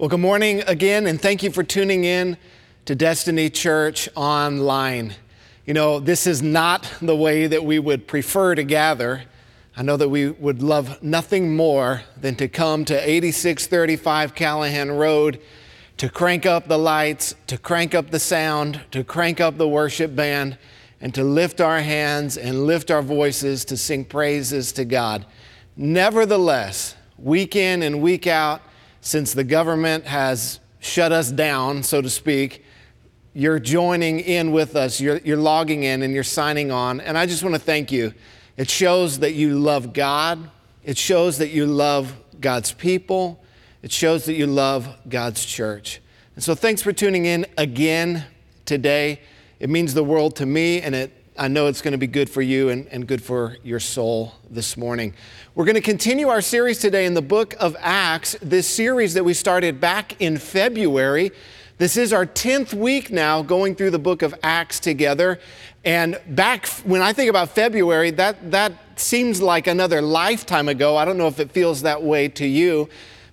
Well, good morning again, and thank you for tuning in to Destiny Church Online. You know, this is not the way that we would prefer to gather. I know that we would love nothing more than to come to 8635 Callahan Road to crank up the lights, to crank up the sound, to crank up the worship band, and to lift our hands and lift our voices to sing praises to God. Nevertheless, week in and week out, since the government has shut us down, so to speak, you're joining in with us. You're, you're logging in and you're signing on. And I just want to thank you. It shows that you love God, it shows that you love God's people, it shows that you love God's church. And so thanks for tuning in again today. It means the world to me, and it I know it's going to be good for you and, and good for your soul this morning. We're going to continue our series today in the book of Acts, this series that we started back in February. This is our 10th week now going through the book of Acts together. And back when I think about February, that, that seems like another lifetime ago. I don't know if it feels that way to you.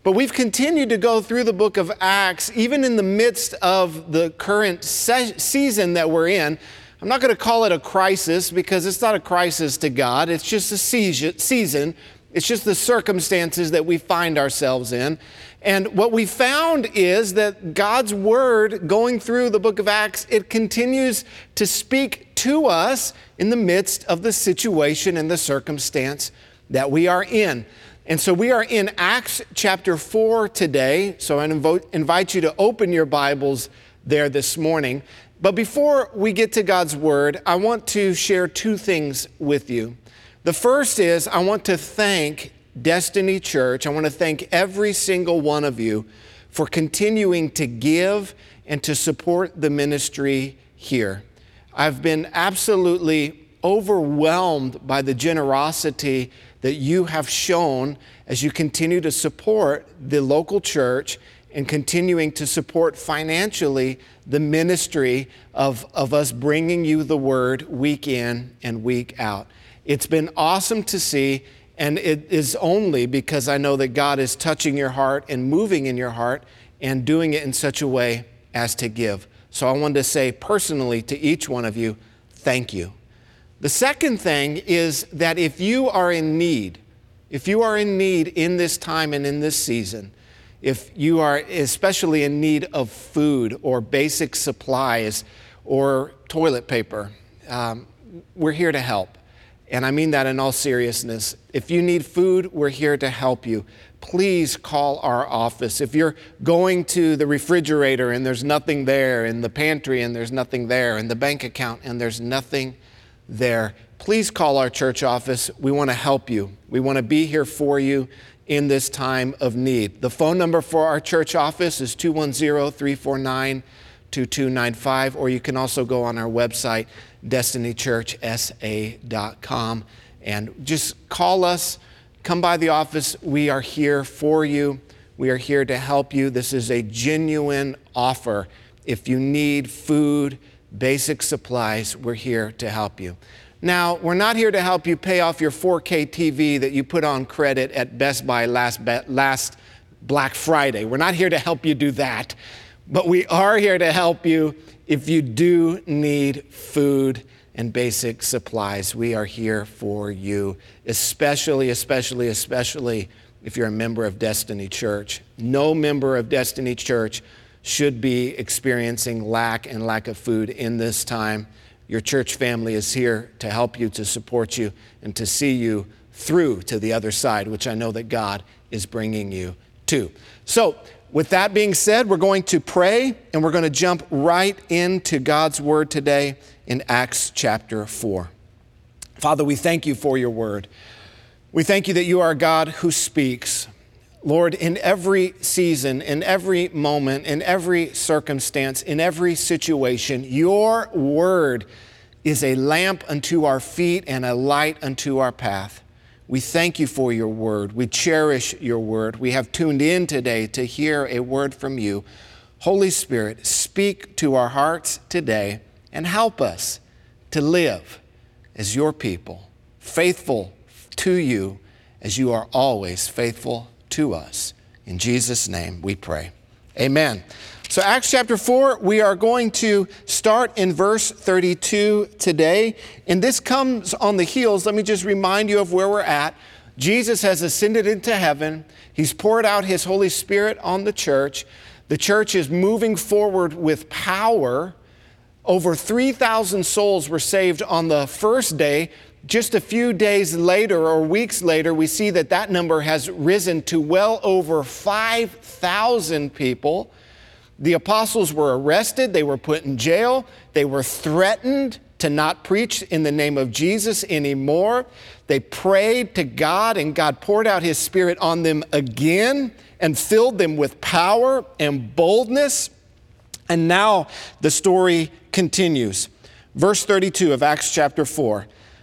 But we've continued to go through the book of Acts, even in the midst of the current se- season that we're in. I'm not going to call it a crisis because it's not a crisis to God. It's just a season. It's just the circumstances that we find ourselves in. And what we found is that God's word going through the book of Acts, it continues to speak to us in the midst of the situation and the circumstance that we are in. And so we are in Acts chapter 4 today. So I invite you to open your Bibles there this morning. But before we get to God's Word, I want to share two things with you. The first is I want to thank Destiny Church. I want to thank every single one of you for continuing to give and to support the ministry here. I've been absolutely overwhelmed by the generosity that you have shown as you continue to support the local church and continuing to support financially the ministry of, of us bringing you the word week in and week out. It's been awesome to see, and it is only because I know that God is touching your heart and moving in your heart and doing it in such a way as to give. So I wanted to say personally to each one of you, thank you. The second thing is that if you are in need, if you are in need in this time and in this season, if you are especially in need of food or basic supplies or toilet paper, um, we're here to help. And I mean that in all seriousness. If you need food, we're here to help you. Please call our office. If you're going to the refrigerator and there's nothing there, in the pantry and there's nothing there, in the bank account and there's nothing there, please call our church office. We want to help you. We want to be here for you in this time of need. The phone number for our church office is 210 349 2295, or you can also go on our website, destinychurchsa.com, and just call us. Come by the office. We are here for you. We are here to help you. This is a genuine offer. If you need food, basic supplies, we're here to help you. Now, we're not here to help you pay off your 4K TV that you put on credit at Best Buy last, last Black Friday. We're not here to help you do that, but we are here to help you if you do need food and basic supplies. We are here for you, especially, especially, especially if you're a member of Destiny Church. No member of Destiny Church should be experiencing lack and lack of food in this time. Your church family is here to help you, to support you, and to see you through to the other side, which I know that God is bringing you to. So, with that being said, we're going to pray and we're going to jump right into God's word today in Acts chapter 4. Father, we thank you for your word. We thank you that you are a God who speaks. Lord, in every season, in every moment, in every circumstance, in every situation, your word is a lamp unto our feet and a light unto our path. We thank you for your word. We cherish your word. We have tuned in today to hear a word from you. Holy Spirit, speak to our hearts today and help us to live as your people, faithful to you as you are always faithful to us. In Jesus' name we pray. Amen. So, Acts chapter 4, we are going to start in verse 32 today. And this comes on the heels, let me just remind you of where we're at. Jesus has ascended into heaven, He's poured out His Holy Spirit on the church. The church is moving forward with power. Over 3,000 souls were saved on the first day. Just a few days later or weeks later, we see that that number has risen to well over 5,000 people. The apostles were arrested, they were put in jail, they were threatened to not preach in the name of Jesus anymore. They prayed to God, and God poured out His Spirit on them again and filled them with power and boldness. And now the story continues. Verse 32 of Acts chapter 4.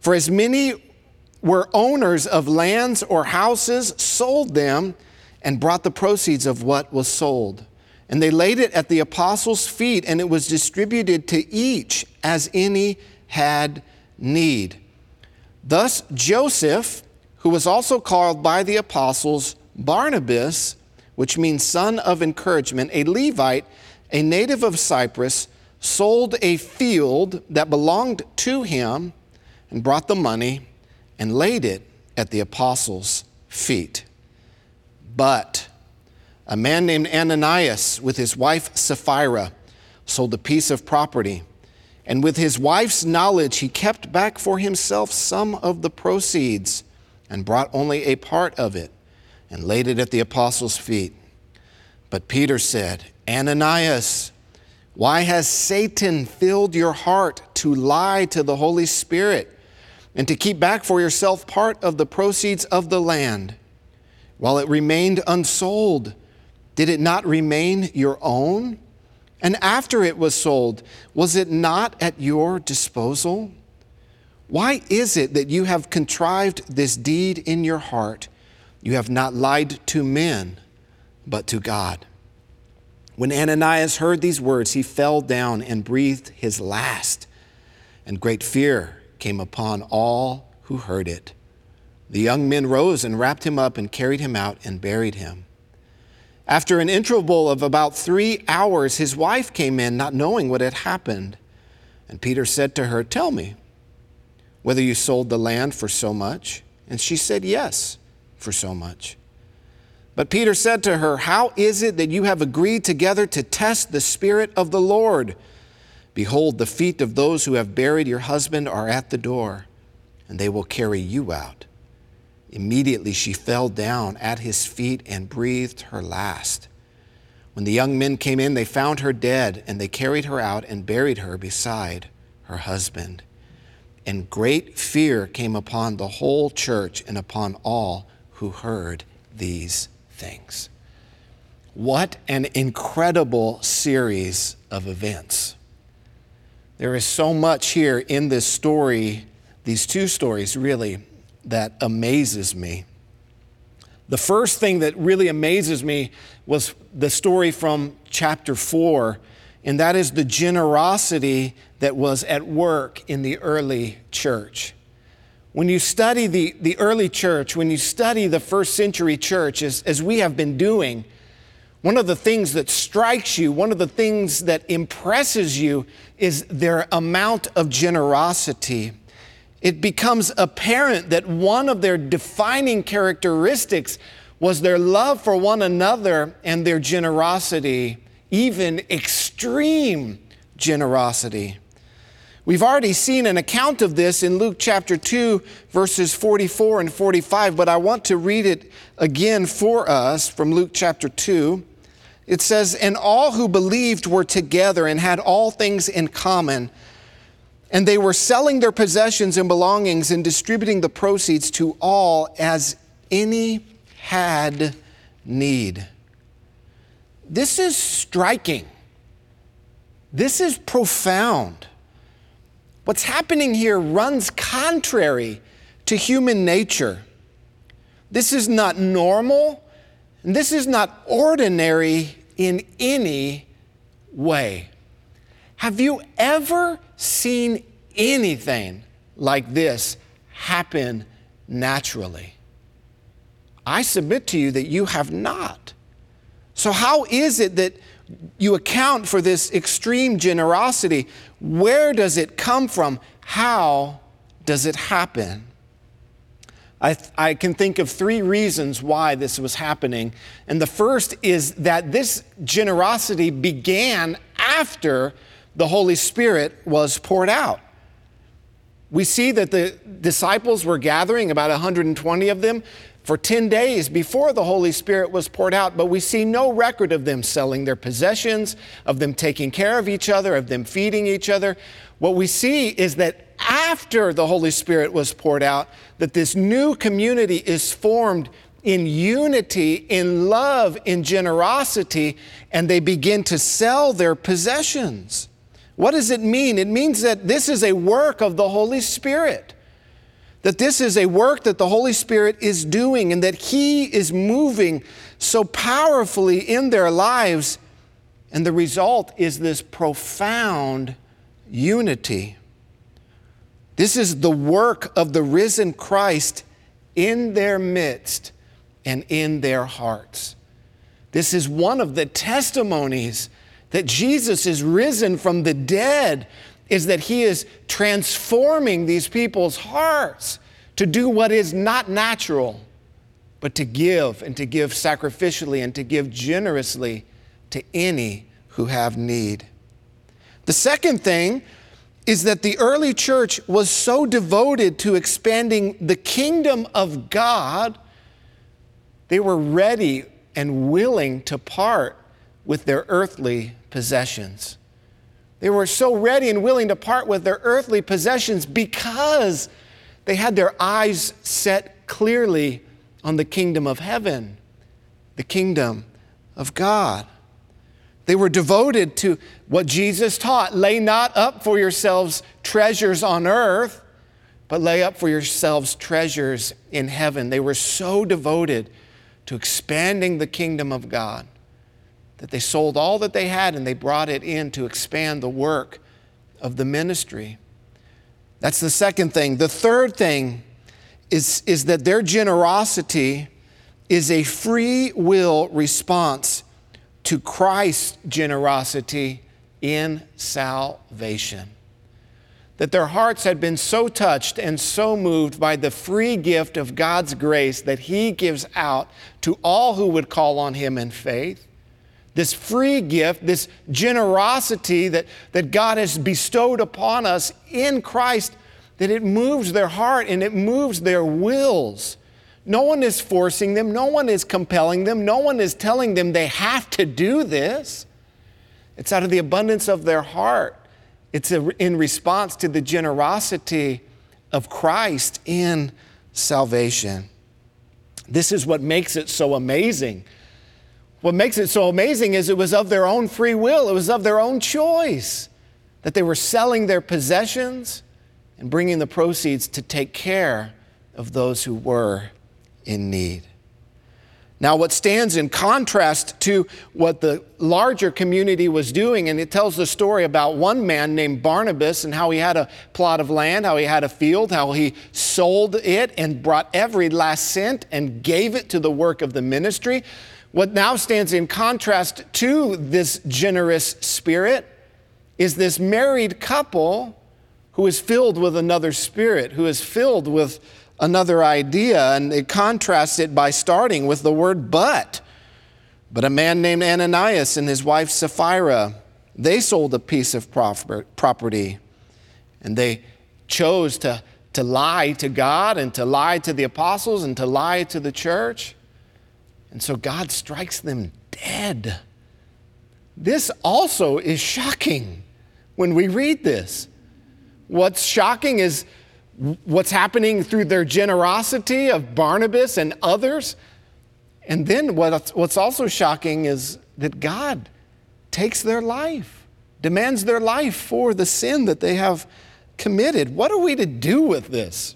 for as many were owners of lands or houses, sold them and brought the proceeds of what was sold. And they laid it at the apostles' feet, and it was distributed to each as any had need. Thus, Joseph, who was also called by the apostles Barnabas, which means son of encouragement, a Levite, a native of Cyprus, sold a field that belonged to him and brought the money and laid it at the apostles' feet. But a man named Ananias, with his wife Sapphira, sold a piece of property. And with his wife's knowledge, he kept back for himself some of the proceeds and brought only a part of it and laid it at the apostles' feet. But Peter said, Ananias, why has Satan filled your heart to lie to the Holy Spirit and to keep back for yourself part of the proceeds of the land? While it remained unsold, did it not remain your own? And after it was sold, was it not at your disposal? Why is it that you have contrived this deed in your heart? You have not lied to men, but to God. When Ananias heard these words, he fell down and breathed his last, and great fear came upon all who heard it. The young men rose and wrapped him up and carried him out and buried him. After an interval of about three hours, his wife came in, not knowing what had happened. And Peter said to her, Tell me whether you sold the land for so much. And she said, Yes, for so much. But Peter said to her, How is it that you have agreed together to test the Spirit of the Lord? Behold, the feet of those who have buried your husband are at the door, and they will carry you out. Immediately she fell down at his feet and breathed her last. When the young men came in, they found her dead, and they carried her out and buried her beside her husband. And great fear came upon the whole church and upon all who heard these things. What an incredible series of events. There is so much here in this story, these two stories really, that amazes me. The first thing that really amazes me was the story from chapter 4, and that is the generosity that was at work in the early church. When you study the, the early church, when you study the first century church, as, as we have been doing, one of the things that strikes you, one of the things that impresses you, is their amount of generosity it becomes apparent that one of their defining characteristics was their love for one another and their generosity, even extreme generosity. We've already seen an account of this in Luke chapter 2, verses 44 and 45, but I want to read it again for us from Luke chapter 2. It says, And all who believed were together and had all things in common and they were selling their possessions and belongings and distributing the proceeds to all as any had need. this is striking. This is profound. What's happening here runs contrary to human nature. This is not normal, and this is not ordinary in any way. Have you ever seen anything like this happen naturally? I submit to you that you have not. So, how is it that you account for this extreme generosity? Where does it come from? How does it happen? I, I, can think of three reasons why this was happening. And the first is that this generosity began after the Holy Spirit was poured out. We see that the disciples were gathering, about 120 of them, for 10 days before the Holy Spirit was poured out, but we see no record of them selling their possessions, of them taking care of each other, of them feeding each other. What we see is that after the Holy Spirit was poured out, that this new community is formed in unity, in love, in generosity, and they begin to sell their possessions. What does it mean? It means that this is a work of the Holy Spirit. That this is a work that the Holy Spirit is doing and that He is moving so powerfully in their lives. And the result is this profound unity. This is the work of the risen Christ in their midst and in their hearts. This is one of the testimonies that Jesus is risen from the dead is that he is transforming these people's hearts to do what is not natural, but to give and to give sacrificially and to give generously to any who have need. The second thing is that the early church was so devoted to expanding the kingdom of God, they were ready and willing to part with their earthly possessions. They were so ready and willing to part with their earthly possessions because they had their eyes set clearly on the kingdom of heaven, the kingdom of God. They were devoted to what Jesus taught lay not up for yourselves treasures on earth, but lay up for yourselves treasures in heaven. They were so devoted to expanding the kingdom of God that they sold all that they had and they brought it in to expand the work of the ministry. That's the second thing. The third thing is, is that their generosity is a free will response to Christ's generosity in salvation. That their hearts had been so touched and so moved by the free gift of God's grace that He gives out to all who would call on Him in faith this free gift, this generosity that, that God has bestowed upon us in Christ, that it moves their heart and it moves their wills. No one is forcing them, no one is compelling them, no one is telling them they have to do this. It's out of the abundance of their heart. It's a, in response to the generosity of Christ in salvation. This is what makes it so amazing what makes it so amazing is it was of their own free will, it was of their own choice that they were selling their possessions and bringing the proceeds to take care of those who were in need. Now, what stands in contrast to what the larger community was doing, and it tells the story about one man named Barnabas and how he had a plot of land, how he had a field, how he sold it and brought every last cent and gave it to the work of the ministry. What now stands in contrast to this generous spirit is this married couple who is filled with another spirit, who is filled with another idea. And it contrasts it by starting with the word but. But a man named Ananias and his wife Sapphira, they sold a piece of property and they chose to, to lie to God and to lie to the apostles and to lie to the church. And so God strikes them dead. This also is shocking when we read this. What's shocking is what's happening through their generosity of Barnabas and others. And then what's also shocking is that God takes their life, demands their life for the sin that they have committed. What are we to do with this?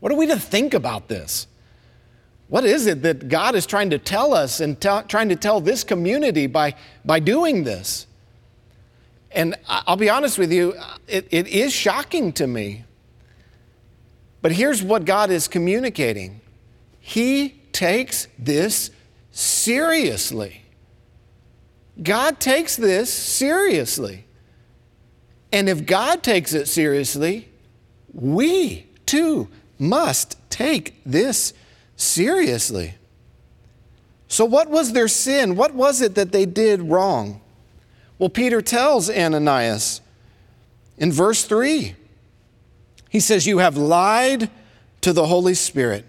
What are we to think about this? What is it that God is trying to tell us and t- trying to tell this community by, by doing this? And I'll be honest with you, it, it is shocking to me. But here's what God is communicating He takes this seriously. God takes this seriously. And if God takes it seriously, we too must take this seriously. So, what was their sin? What was it that they did wrong? Well, Peter tells Ananias in verse 3 he says, You have lied to the Holy Spirit.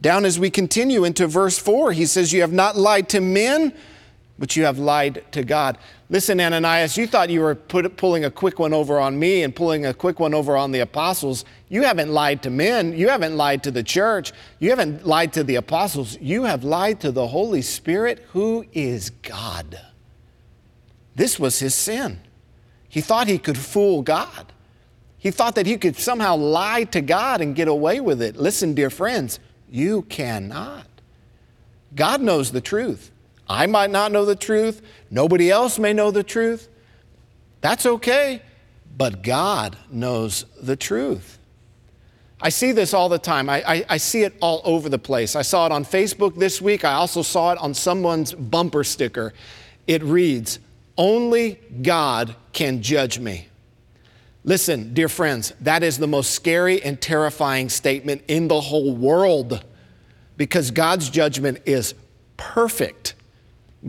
Down as we continue into verse 4, he says, You have not lied to men, but you have lied to God. Listen, Ananias, you thought you were put, pulling a quick one over on me and pulling a quick one over on the apostles. You haven't lied to men. You haven't lied to the church. You haven't lied to the apostles. You have lied to the Holy Spirit, who is God. This was his sin. He thought he could fool God. He thought that he could somehow lie to God and get away with it. Listen, dear friends, you cannot. God knows the truth. I might not know the truth. Nobody else may know the truth. That's okay. But God knows the truth. I see this all the time. I, I, I, see it all over the place. I saw it on Facebook this week. I also saw it on someone's bumper sticker. It reads, Only God can judge me. Listen, dear friends, that is the most scary and terrifying statement in the whole world because God's judgment is perfect.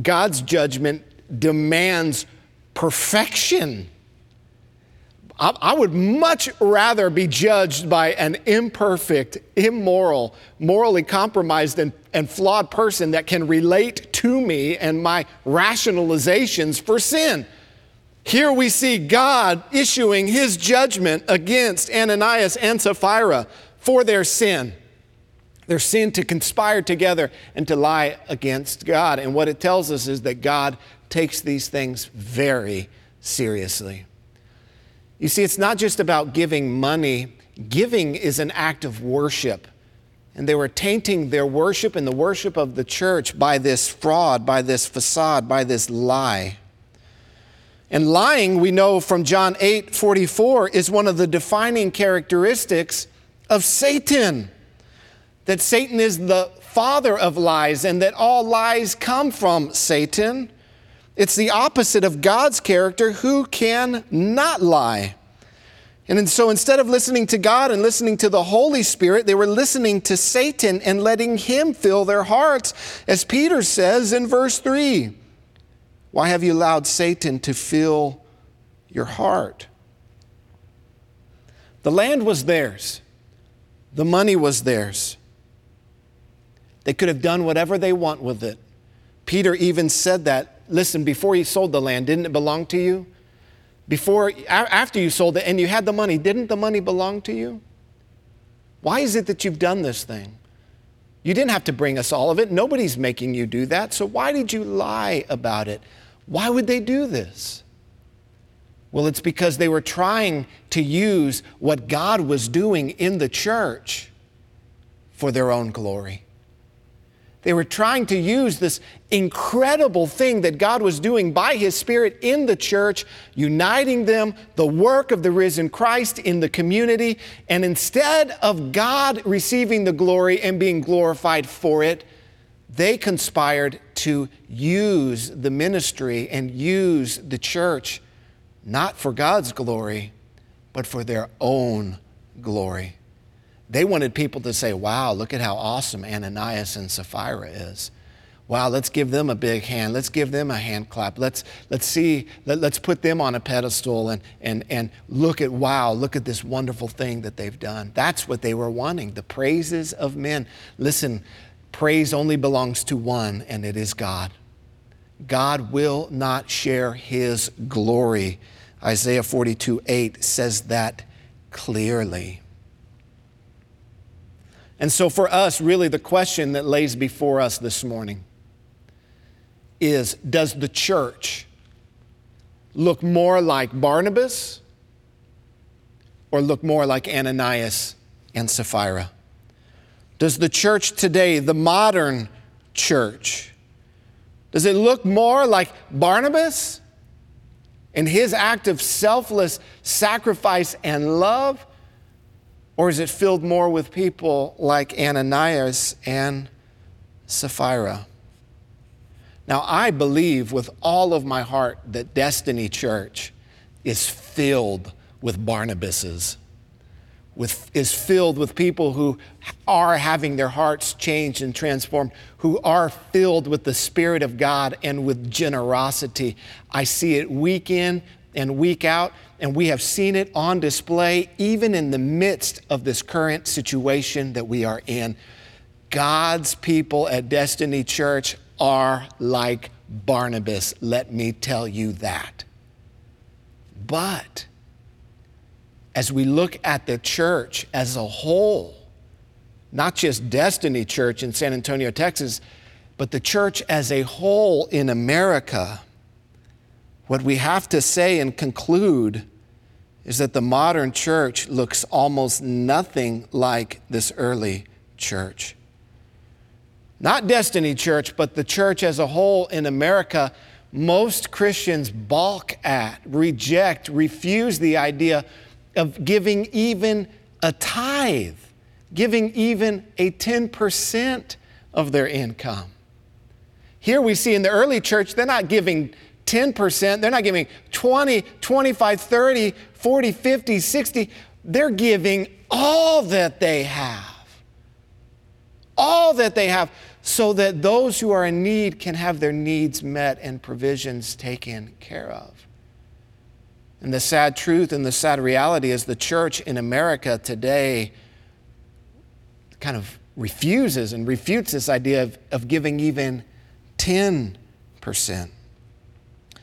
God's judgment demands perfection. I, would much rather be judged by an imperfect, immoral, morally compromised, and, and flawed person that can relate to me and my rationalizations for sin. Here we see God issuing his judgment against Ananias and Sapphira for their sin. Their sin to conspire together and to lie against God. And what it tells us is that God takes these things very seriously. You see, it's not just about giving money, giving is an act of worship. And they were tainting their worship and the worship of the church by this fraud, by this facade, by this lie. And lying, we know from John 8 44, is one of the defining characteristics of Satan. That Satan is the father of lies and that all lies come from Satan. It's the opposite of God's character, who can not lie. And so instead of listening to God and listening to the Holy Spirit, they were listening to Satan and letting him fill their hearts, as Peter says in verse 3. Why have you allowed Satan to fill your heart? The land was theirs, the money was theirs. They could have done whatever they want with it. Peter even said that. Listen, before you sold the land, didn't it belong to you? Before, after you sold it and you had the money, didn't the money belong to you? Why is it that you've done this thing? You didn't have to bring us all of it. Nobody's making you do that. So why did you lie about it? Why would they do this? Well, it's because they were trying to use what God was doing in the church for their own glory. They were trying to use this incredible thing that God was doing by His Spirit in the church, uniting them, the work of the risen Christ in the community. And instead of God receiving the glory and being glorified for it, they conspired to use the ministry and use the church not for God's glory, but for their own glory. They wanted people to say, wow, look at how awesome Ananias and Sapphira is. Wow, let's give them a big hand. Let's give them a hand clap. Let's, let's see, let, us put them on a pedestal and, and, and look at, wow, look at this wonderful thing that they've done. That's what they were wanting the praises of men. Listen, Praise only belongs to one, and it is God. God will not share his glory. Isaiah 42 8 says that clearly. And so, for us, really, the question that lays before us this morning is Does the church look more like Barnabas or look more like Ananias and Sapphira? Does the church today, the modern church, does it look more like Barnabas and his act of selfless sacrifice and love? Or is it filled more with people like Ananias and Sapphira? Now, I believe with all of my heart that Destiny Church is filled with Barnabases, with, is filled with people who are having their hearts changed and transformed, who are filled with the Spirit of God and with generosity. I see it week in and week out, and we have seen it on display even in the midst of this current situation that we are in. God's people at Destiny Church are like Barnabas, let me tell you that. But as we look at the church as a whole, not just Destiny Church in San Antonio, Texas, but the church as a whole in America, what we have to say and conclude is that the modern church looks almost nothing like this early church. Not Destiny Church, but the church as a whole in America, most Christians balk at, reject, refuse the idea of giving even a tithe, giving even a 10% of their income. Here we see in the early church, they're not giving 10%, they're not giving 20, 25, 30, 40, 50, 60. They're giving all that they have. All that they have, so that those who are in need can have their needs met and provisions taken care of. And the sad truth and the sad reality is the church in America today kind of refuses and refutes this idea of, of giving even 10%.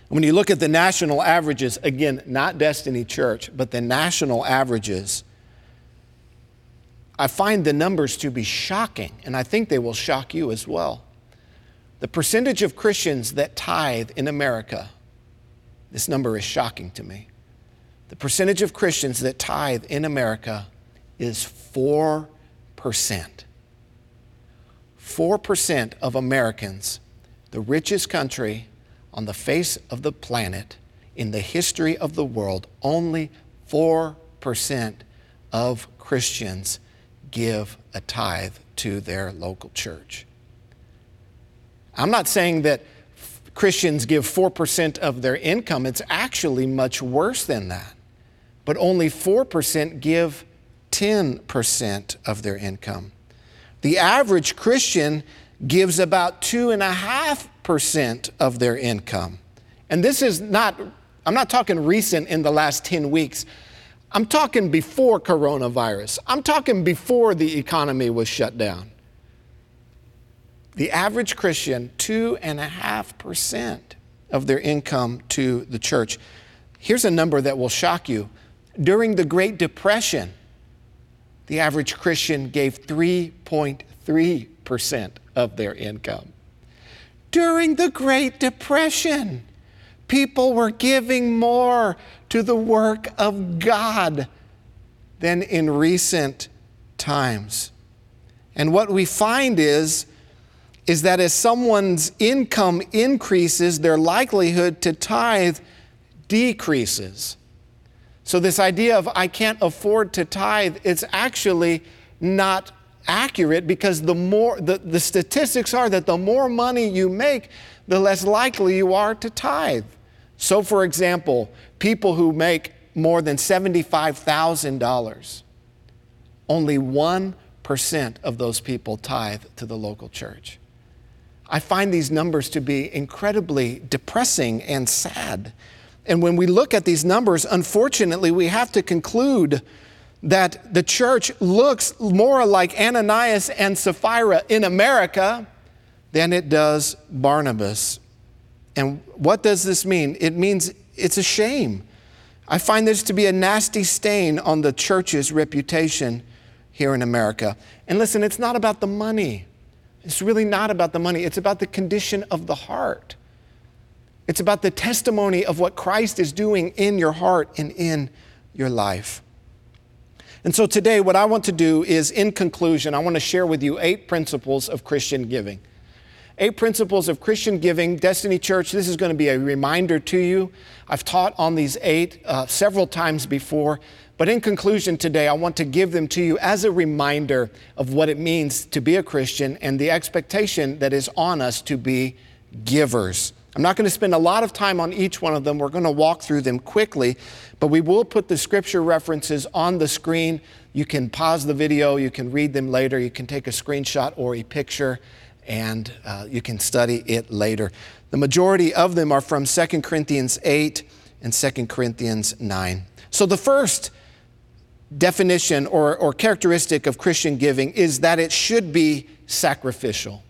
When you look at the national averages, again, not Destiny Church, but the national averages, I find the numbers to be shocking, and I think they will shock you as well. The percentage of Christians that tithe in America, this number is shocking to me. The percentage of Christians that tithe in America is 4%. 4% of Americans, the richest country on the face of the planet in the history of the world, only 4% of Christians give a tithe to their local church. I'm not saying that Christians give 4% of their income, it's actually much worse than that. But only 4% give 10% of their income. The average Christian gives about 2.5% of their income. And this is not, I'm not talking recent in the last 10 weeks. I'm talking before coronavirus. I'm talking before the economy was shut down. The average Christian, 2.5% of their income to the church. Here's a number that will shock you. During the Great Depression, the average Christian gave 3.3% of their income. During the Great Depression, people were giving more to the work of God than in recent times. And what we find is, is that as someone's income increases, their likelihood to tithe decreases. So, this idea of I can't afford to tithe, it's actually not accurate because the more the, the statistics are that the more money you make, the less likely you are to tithe. So, for example, people who make more than $75,000, only 1% of those people tithe to the local church. I find these numbers to be incredibly depressing and sad. And when we look at these numbers, unfortunately, we have to conclude that the church looks more like Ananias and Sapphira in America than it does Barnabas. And what does this mean? It means it's a shame. I find this to be a nasty stain on the church's reputation here in America. And listen, it's not about the money. It's really not about the money. It's about the condition of the heart. It's about the testimony of what Christ is doing in your heart and in your life. And so today, what I want to do is, in conclusion, I want to share with you eight principles of Christian giving. Eight principles of Christian giving. Destiny Church, this is going to be a reminder to you. I've taught on these eight uh, several times before, but in conclusion today, I want to give them to you as a reminder of what it means to be a Christian and the expectation that is on us to be givers. I'm not going to spend a lot of time on each one of them. We're going to walk through them quickly, but we will put the scripture references on the screen. You can pause the video, you can read them later, you can take a screenshot or a picture, and uh, you can study it later. The majority of them are from 2 Corinthians 8 and 2 Corinthians 9. So the first definition or, or characteristic of Christian giving is that it should be sacrificial.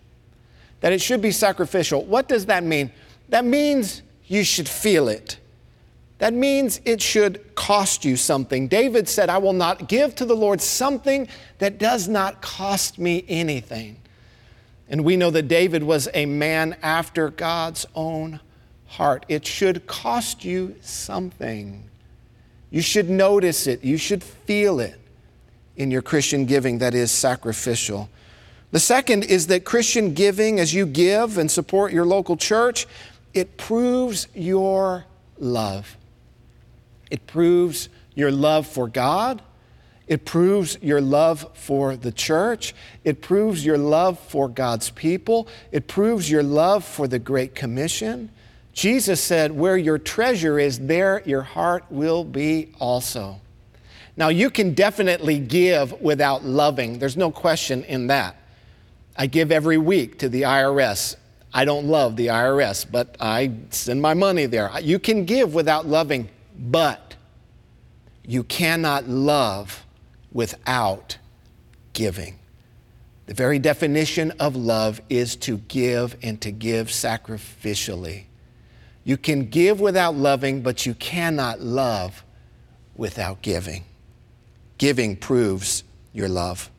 That it should be sacrificial. What does that mean? That means you should feel it. That means it should cost you something. David said, I will not give to the Lord something that does not cost me anything. And we know that David was a man after God's own heart. It should cost you something. You should notice it, you should feel it in your Christian giving that is sacrificial. The second is that Christian giving, as you give and support your local church, it proves your love. It proves your love for God. It proves your love for the church. It proves your love for God's people. It proves your love for the Great Commission. Jesus said, Where your treasure is, there your heart will be also. Now, you can definitely give without loving. There's no question in that. I give every week to the IRS. I don't love the IRS, but I send my money there. You can give without loving, but you cannot love without giving. The very definition of love is to give and to give sacrificially. You can give without loving, but you cannot love without giving. Giving proves your love.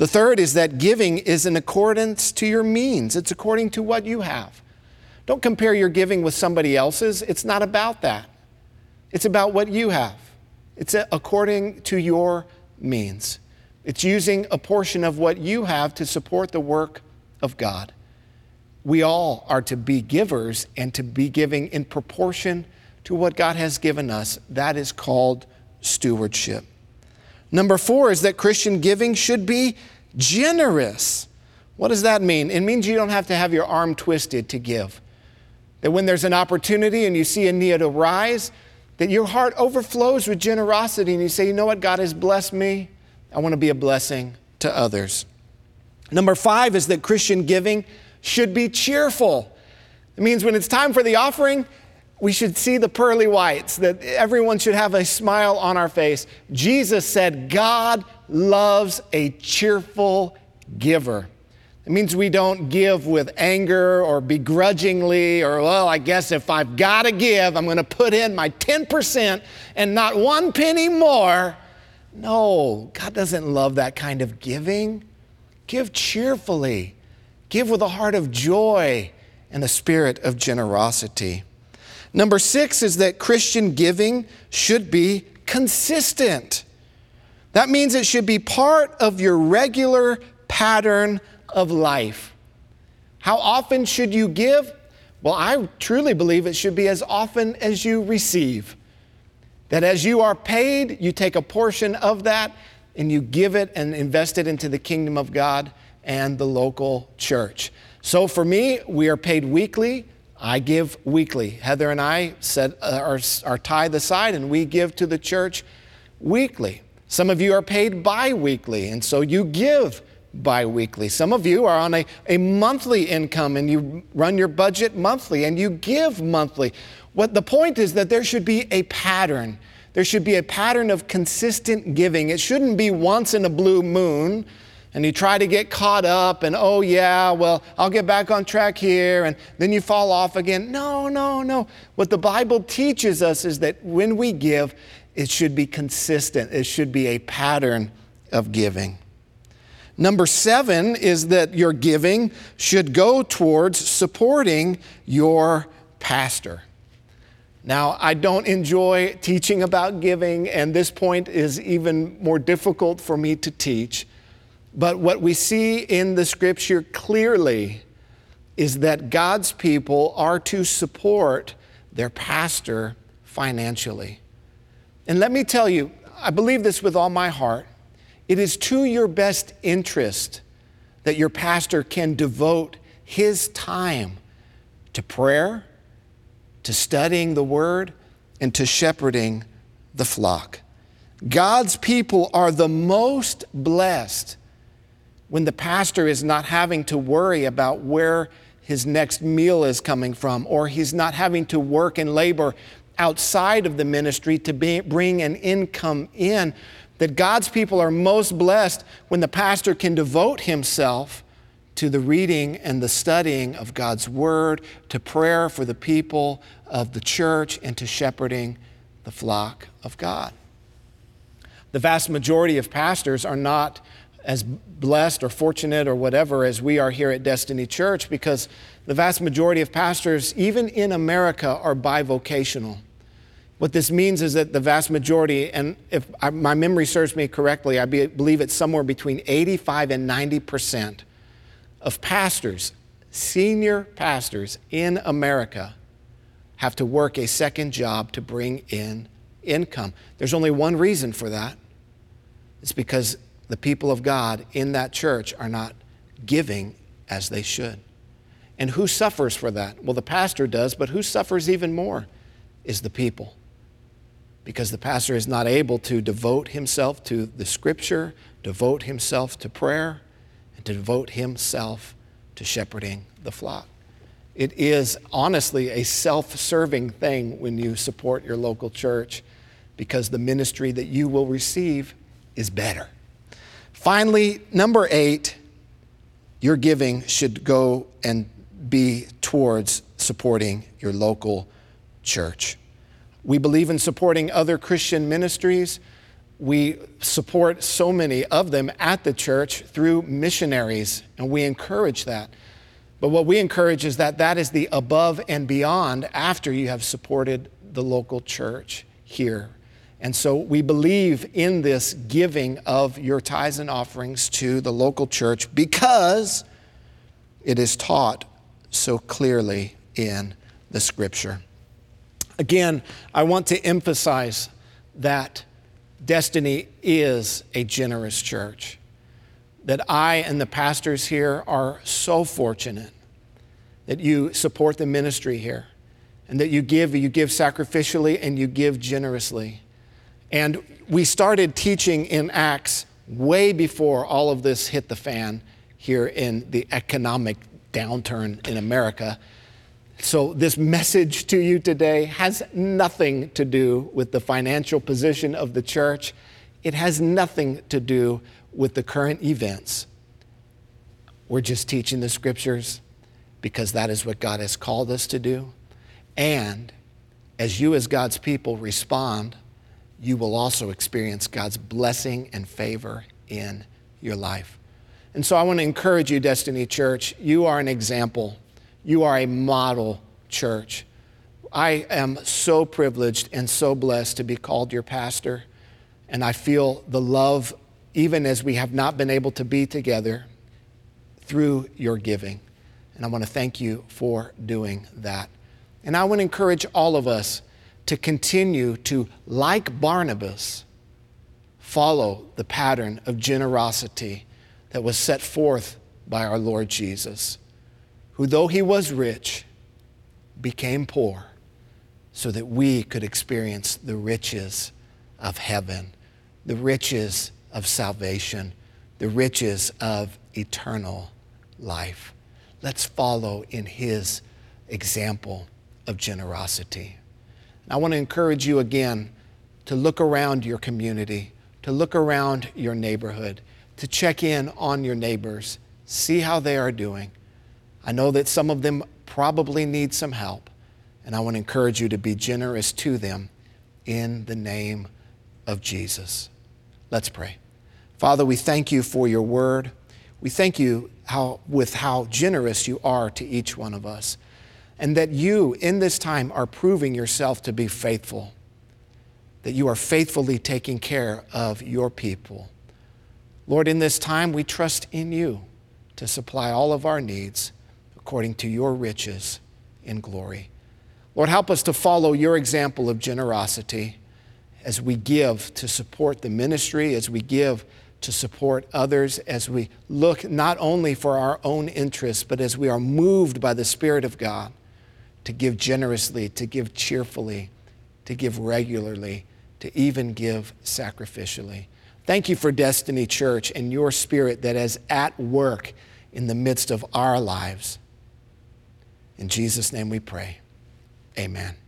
The third is that giving is in accordance to your means, it's according to what you have. Don't compare your giving with somebody else's. It's not about that. It's about what you have. It's according to your means. It's using a portion of what you have to support the work of God. We all are to be givers and to be giving in proportion to what God has given us. That is called stewardship. Number four is that Christian giving should be generous. What does that mean? It means you don't have to have your arm twisted to give. That when there's an opportunity and you see a need arise, that your heart overflows with generosity and you say, you know what, God has blessed me. I want to be a blessing to others. Number five is that Christian giving should be cheerful. It means when it's time for the offering, we should see the pearly whites, that everyone should have a smile on our face. Jesus said, God loves a cheerful giver. It means we don't give with anger or begrudgingly, or, well, I guess if I've got to give, I'm going to put in my 10% and not one penny more. No, God doesn't love that kind of giving. Give cheerfully, give with a heart of joy and a spirit of generosity. Number six is that Christian giving should be consistent. That means it should be part of your regular pattern of life. How often should you give? Well, I truly believe it should be as often as you receive. That as you are paid, you take a portion of that and you give it and invest it into the kingdom of God and the local church. So for me, we are paid weekly. I give weekly. Heather and I set uh, our, our tithe aside and we give to the church weekly. Some of you are paid bi weekly, and so you give bi weekly. Some of you are on a, a monthly income and you run your budget monthly and you give monthly. What the point is that there should be a pattern. There should be a pattern of consistent giving. It shouldn't be once in a blue moon and you try to get caught up and oh yeah well i'll get back on track here. And then you fall off again. No no no. What the bible teaches us is that when we give it should be consistent. It should be a pattern of giving. Number seven is that your giving should go towards supporting your pastor. Now, I don't enjoy teaching about giving, and this point is even more difficult for me to teach. But what we see in the scripture clearly is that God's people are to support their pastor financially. And let me tell you, I believe this with all my heart. It is to your best interest that your pastor can devote his time to prayer to studying the word, and to shepherding the flock. God's people are the most blessed when the pastor is not having to worry about where his next meal is coming from, or he's not having to work and labor outside of the ministry to be, bring an income in. That God's people are most blessed when the pastor can devote himself to the reading and the studying of God's Word, to prayer for the people of the church, and to shepherding the flock of God. The vast majority of pastors are not as blessed or fortunate or whatever as we are here at Destiny Church because the vast majority of pastors, even in America, are bivocational. What this means is that the vast majority, and if my memory serves me correctly, I believe it's somewhere between 85 and 90 percent of pastors, senior pastors in America, have to work a second job to bring in income. There's only one reason for that it's because the people of God in that church are not giving as they should. And who suffers for that? Well, the pastor does, but who suffers even more is the people. Because the pastor is not able to devote himself to the scripture, devote himself to prayer, and to devote himself to shepherding the flock. It is honestly a self serving thing when you support your local church because the ministry that you will receive is better. Finally, number eight, your giving should go and be towards supporting your local church. We believe in supporting other Christian ministries we support so many of them at the church through missionaries, and we encourage that. But what we encourage is that that is the above and beyond after you have supported the local church here. And so we believe in this giving of your tithes and offerings to the local church because it is taught so clearly in the scripture. Again, I want to emphasize that Destiny is a generous church. That I and the pastors here are so fortunate that you support the ministry here and that you give, you give sacrificially and you give generously. And we started teaching in Acts way before all of this hit the fan here in the economic downturn in America. So, this message to you today has nothing to do with the financial position of the church. It has nothing to do with the current events. We're just teaching the scriptures because that is what God has called us to do. And as you, as God's people, respond, you will also experience God's blessing and favor in your life. And so I want to encourage you, Destiny Church, you are an example you are a model church. I am so privileged and so blessed to be called your pastor. And I feel the love, even as we have not been able to be together, through your giving. And I want to thank you for doing that. And I want to encourage all of us to continue to, like Barnabas, follow the pattern of generosity that was set forth by our Lord Jesus who, though he was rich, became poor so that we could experience the riches of heaven, the riches of salvation, the riches of eternal life. Let's follow in his example of generosity. I want to encourage you again to look around your community, to look around your neighborhood, to check in on your neighbors, see how they are doing I know that some of them probably need some help, and I want to encourage you to be generous to them in the name of Jesus. Let's pray. Father, we thank you for your word. We thank you how, with how generous you are to each one of us. And that you, in this time, are proving yourself to be faithful, that you are faithfully taking care of your people. Lord, in this time, we trust in you to supply all of our needs according to your riches in glory. Lord, help us to follow your example of generosity as we give to support the ministry, as we give to support others, as we look not only for our own interests, but as we are moved by the Spirit of God to give generously, to give cheerfully, to give regularly, to even give sacrificially. Thank you for Destiny Church and your spirit that is at work in the midst of our lives. In Jesus' name we pray. Amen.